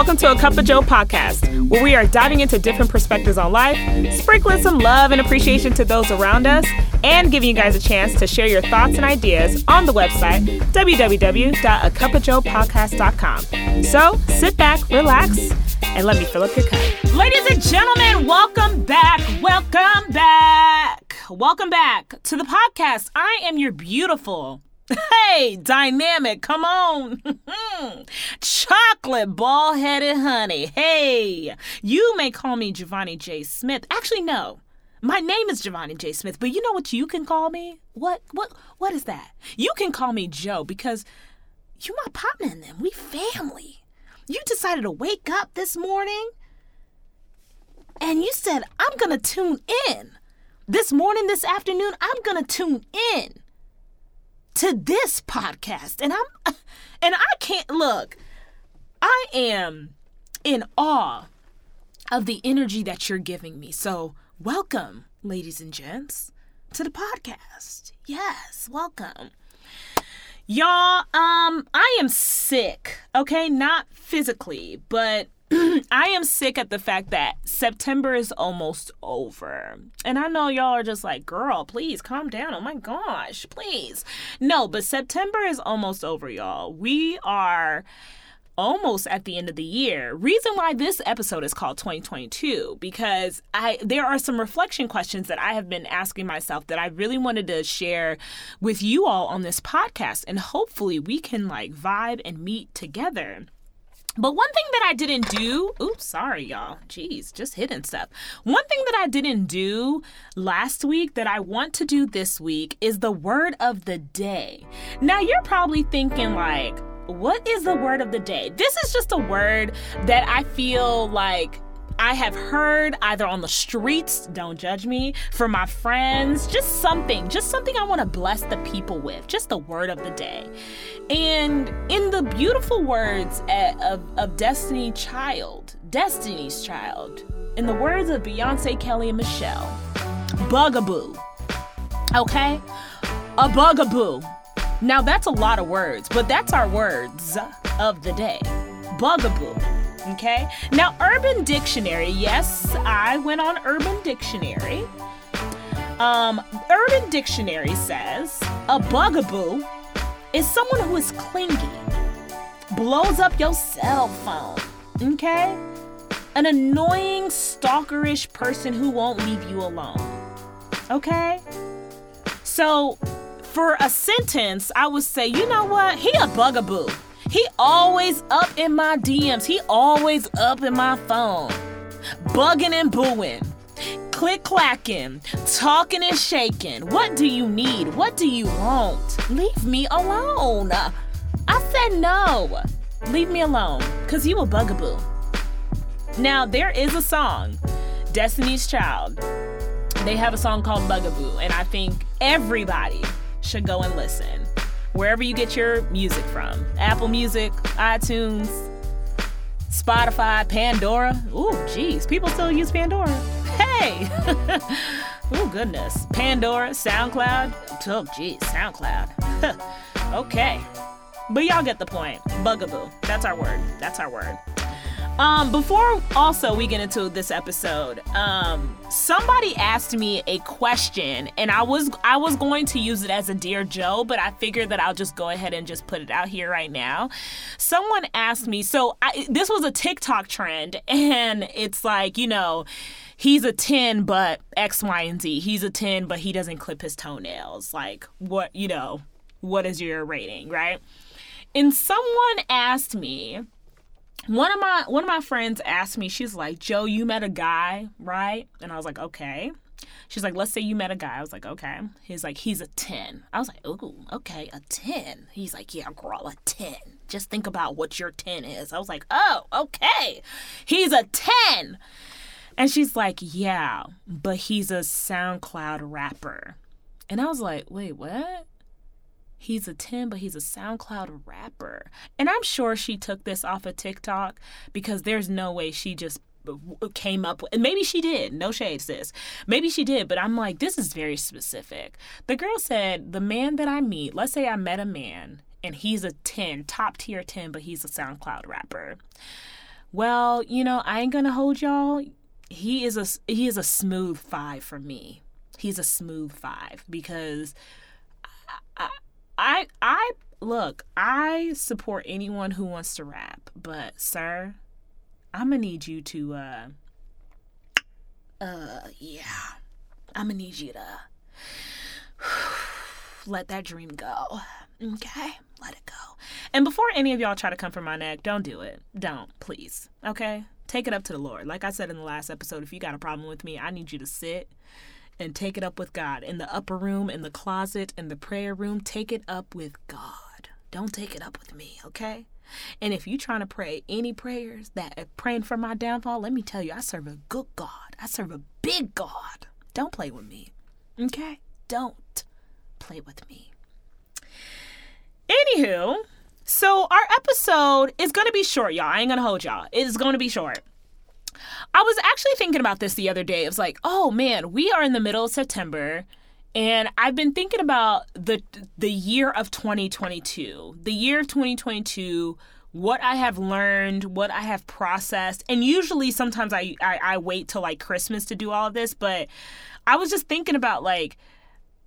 welcome to a Cup of Joe podcast, where we are diving into different perspectives on life, sprinkling some love and appreciation to those around us, and giving you guys a chance to share your thoughts and ideas on the website www.acupofjoepodcast.com. So sit back, relax, and let me fill up your cup. Ladies and gentlemen, welcome back. Welcome back. Welcome back to the podcast. I am your beautiful Hey, dynamic, come on. Chocolate ball headed honey. Hey, you may call me Giovanni J. Smith. Actually, no. My name is Giovanni J. Smith, but you know what you can call me? What what what is that? You can call me Joe because you my partner in them. We family. You decided to wake up this morning and you said, I'm gonna tune in. This morning, this afternoon, I'm gonna tune in to this podcast. And I'm and I can't look. I am in awe of the energy that you're giving me. So, welcome, ladies and gents, to the podcast. Yes, welcome. Y'all, um, I am sick, okay? Not physically, but I am sick at the fact that September is almost over. And I know y'all are just like, girl, please calm down. Oh my gosh, please. No, but September is almost over, y'all. We are almost at the end of the year. Reason why this episode is called 2022 because I there are some reflection questions that I have been asking myself that I really wanted to share with you all on this podcast and hopefully we can like vibe and meet together. But one thing that I didn't do, oops, sorry, y'all. Jeez, just hidden stuff. One thing that I didn't do last week that I want to do this week is the word of the day. Now, you're probably thinking, like, what is the word of the day? This is just a word that I feel like I have heard either on the streets, don't judge me, from my friends, just something, just something I want to bless the people with, just the word of the day. And in the beautiful words eh, of, of Destiny Child, Destiny's Child, in the words of Beyonce, Kelly, and Michelle, bugaboo. Okay? A bugaboo. Now that's a lot of words, but that's our words of the day. Bugaboo. Okay? Now, Urban Dictionary, yes, I went on Urban Dictionary. Um, Urban Dictionary says a bugaboo is someone who is clingy, blows up your cell phone, okay? An annoying, stalkerish person who won't leave you alone, okay? So, for a sentence, I would say, you know what? He a bugaboo. He always up in my DMs. He always up in my phone. Bugging and booing. Click clacking. Talking and shaking. What do you need? What do you want? Leave me alone. I said no. Leave me alone. Cause you a bugaboo. Now there is a song, Destiny's Child. They have a song called Bugaboo, and I think everybody should go and listen wherever you get your music from Apple Music, iTunes, Spotify, Pandora. Ooh, geez, people still use Pandora. Hey! oh, goodness. Pandora, SoundCloud. Oh, geez, SoundCloud. okay. But y'all get the point. Bugaboo. That's our word. That's our word. Um, before also we get into this episode, um, somebody asked me a question, and I was I was going to use it as a dear Joe, but I figured that I'll just go ahead and just put it out here right now. Someone asked me, so I, this was a TikTok trend, and it's like you know he's a 10 but x y and z. He's a 10 but he doesn't clip his toenails. Like what you know what is your rating right? And someone asked me one of my one of my friends asked me she's like joe you met a guy right? And i was like okay. She's like let's say you met a guy. I was like okay. He's like he's a 10 i was like ooh okay a 10 he's like yeah girl a 10 just think about what your 10 is. I was like oh okay. He's a 10 and she's like yeah but he's a soundcloud rapper. And i was like wait what he's a 10, but he's a SoundCloud rapper. And I'm sure she took this off of TikTok because there's no way she just came up with, and maybe she did no shade sis maybe she did but i'm like this is very specific the girl said the man that i meet let's say i met a man and he's a 10 top tier 10 but he's a soundcloud rapper Well, you know, I ain't gonna hold y'all. He is a he is a smooth five for me. He's a smooth five because I I, I I look. I support anyone who wants to rap, but sir, I'm gonna need you to uh uh yeah, I'm gonna need you to let that dream go. Okay? Let it go. And before any of y'all try to come for my neck, don't do it. Don't, please. Okay? Take it up to the Lord. Like I said in the last episode, if you got a problem with me, I need you to sit and take it up with God. In the upper room, in the closet, in the prayer room, take it up with God. Don't take it up with me, okay? And if you're trying to pray any prayers that are praying for my downfall, let me tell you, I serve a good God. I serve a big God. Don't play with me, okay? Don't play with me. Anywho, so our episode is going to be short, y'all. I ain't going to hold y'all. It is going to be short. I was actually thinking about this the other day. It was like, oh man, we are in the middle of September. And I've been thinking about the the year of 2022. The year of 2022 what I have learned, what I have processed, and usually sometimes I, I, I wait till like Christmas to do all of this, but I was just thinking about like,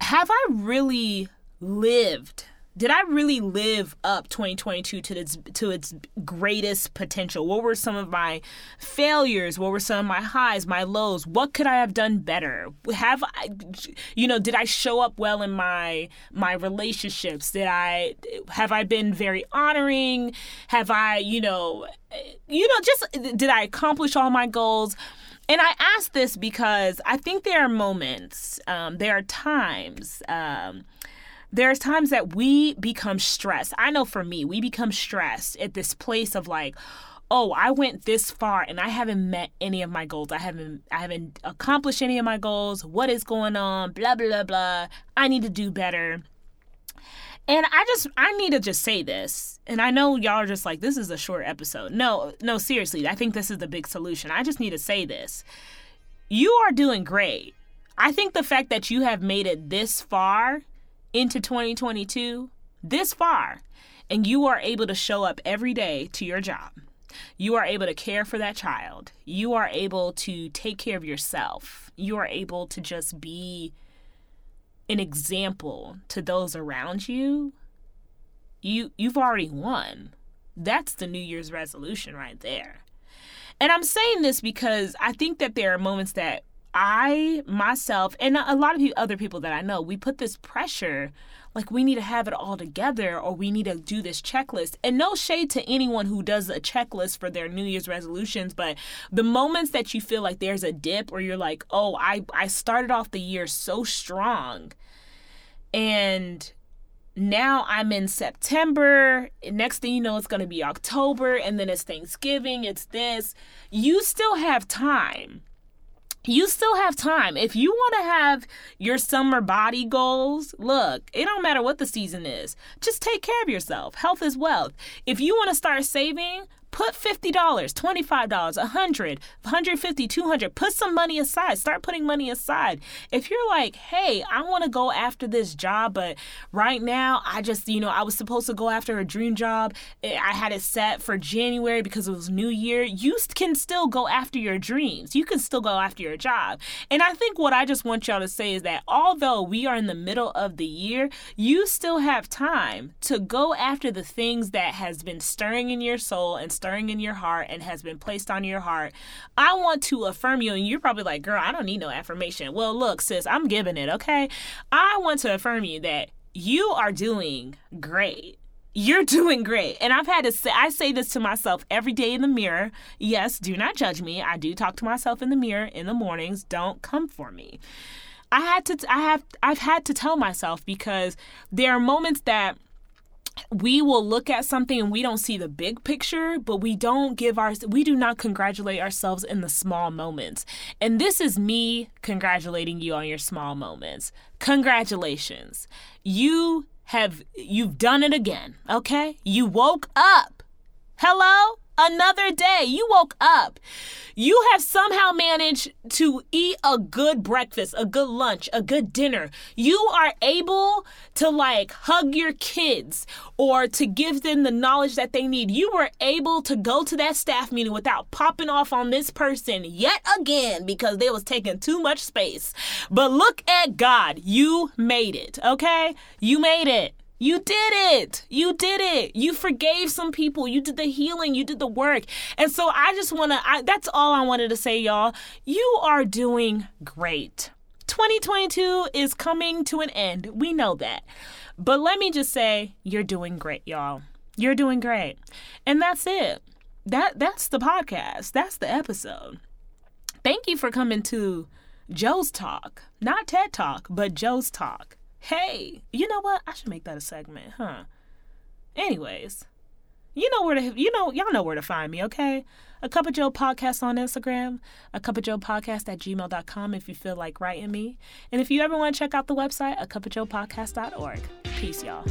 have I really lived did I really live up 2022 to its to its greatest potential? What were some of my failures? What were some of my highs, my lows? What could I have done better? Have I you know, did I show up well in my my relationships? Did I have I been very honoring? Have I, you know, you know, just did I accomplish all my goals? And I ask this because I think there are moments, um, there are times um, there's times that we become stressed. I know for me, we become stressed at this place of like, oh, I went this far and I haven't met any of my goals. I haven't I haven't accomplished any of my goals. What is going on? Blah blah blah. I need to do better. And I just I need to just say this. And I know y'all are just like this is a short episode. No, no, seriously. I think this is the big solution. I just need to say this. You are doing great. I think the fact that you have made it this far into 2022 this far and you are able to show up every day to your job. You are able to care for that child. You are able to take care of yourself. You are able to just be an example to those around you. You you've already won. That's the New Year's resolution right there. And I'm saying this because I think that there are moments that I myself and a lot of you other people that I know, we put this pressure like we need to have it all together or we need to do this checklist. And no shade to anyone who does a checklist for their New Year's resolutions, but the moments that you feel like there's a dip or you're like, "Oh, I I started off the year so strong." And now I'm in September. Next thing you know, it's going to be October, and then it's Thanksgiving, it's this. You still have time you still have time. If you want to have your summer body goals, look, it don't matter what the season is. Just take care of yourself. Health is wealth. If you want to start saving, Put $50, $25, $100, $150, $200. Put some money aside. Start putting money aside. If you're like, hey, I want to go after this job, but right now I just, you know, I was supposed to go after a dream job. I had it set for January because it was New Year. You can still go after your dreams. You can still go after your job. And I think what I just want y'all to say is that although we are in the middle of the year, you still have time to go after the things that has been stirring in your soul and stirring in your heart and has been placed on your heart, I want to affirm you. And you're probably like, girl, I don't need no affirmation. Well, look, sis, I'm giving it, okay? I want to affirm you that you are doing great you're doing great. And I've had to say, I say this to myself every day in the mirror. Yes, do not judge me. I do talk to myself in the mirror in the mornings. Don't come for me. I had to, I have, I've had to tell myself because there are moments that we will look at something and we don't see the big picture, but we don't give our we do not congratulate ourselves in the small moments. And this is me congratulating you on your small moments. Congratulations. You have you've done it again, okay? You woke up. Hello? Another day. You woke up. You have somehow managed to eat a good breakfast, a good lunch, a good dinner. You are able to like hug your kids or to give them the knowledge that they need. You were able to go to that staff meeting without popping off on this person yet again because they was taking too much space. But look at God. You made it, okay? You made it. You did it. You did it. You forgave some people. You did the healing. You did the work. And so I just want to, that's all I wanted to say, y'all. You are doing great. 2022 is coming to an end. We know that. But let me just say, you're doing great, y'all. You're doing great. And that's it. That that's the podcast. That's the episode. Thank you for coming to Joe's Talk. Not TED Talk, but Joe's Talk. Hey, you know what? I should make that a segment, huh? Anyways, you know where to you know y'all know where to find me, okay? A Cup of Joe podcast on Instagram, a Cup of Joe podcast at gmail.com if you feel like writing me. And if you ever want to check out the website, a cup of Joe podcast.org. Peace, y'all.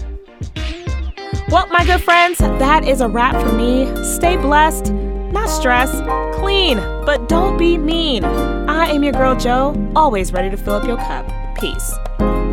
Well, my good friends, that is a wrap for me. Stay blessed, not stressed, clean, but don't be mean. I am your girl Joe, always ready to fill up your cup. Peace.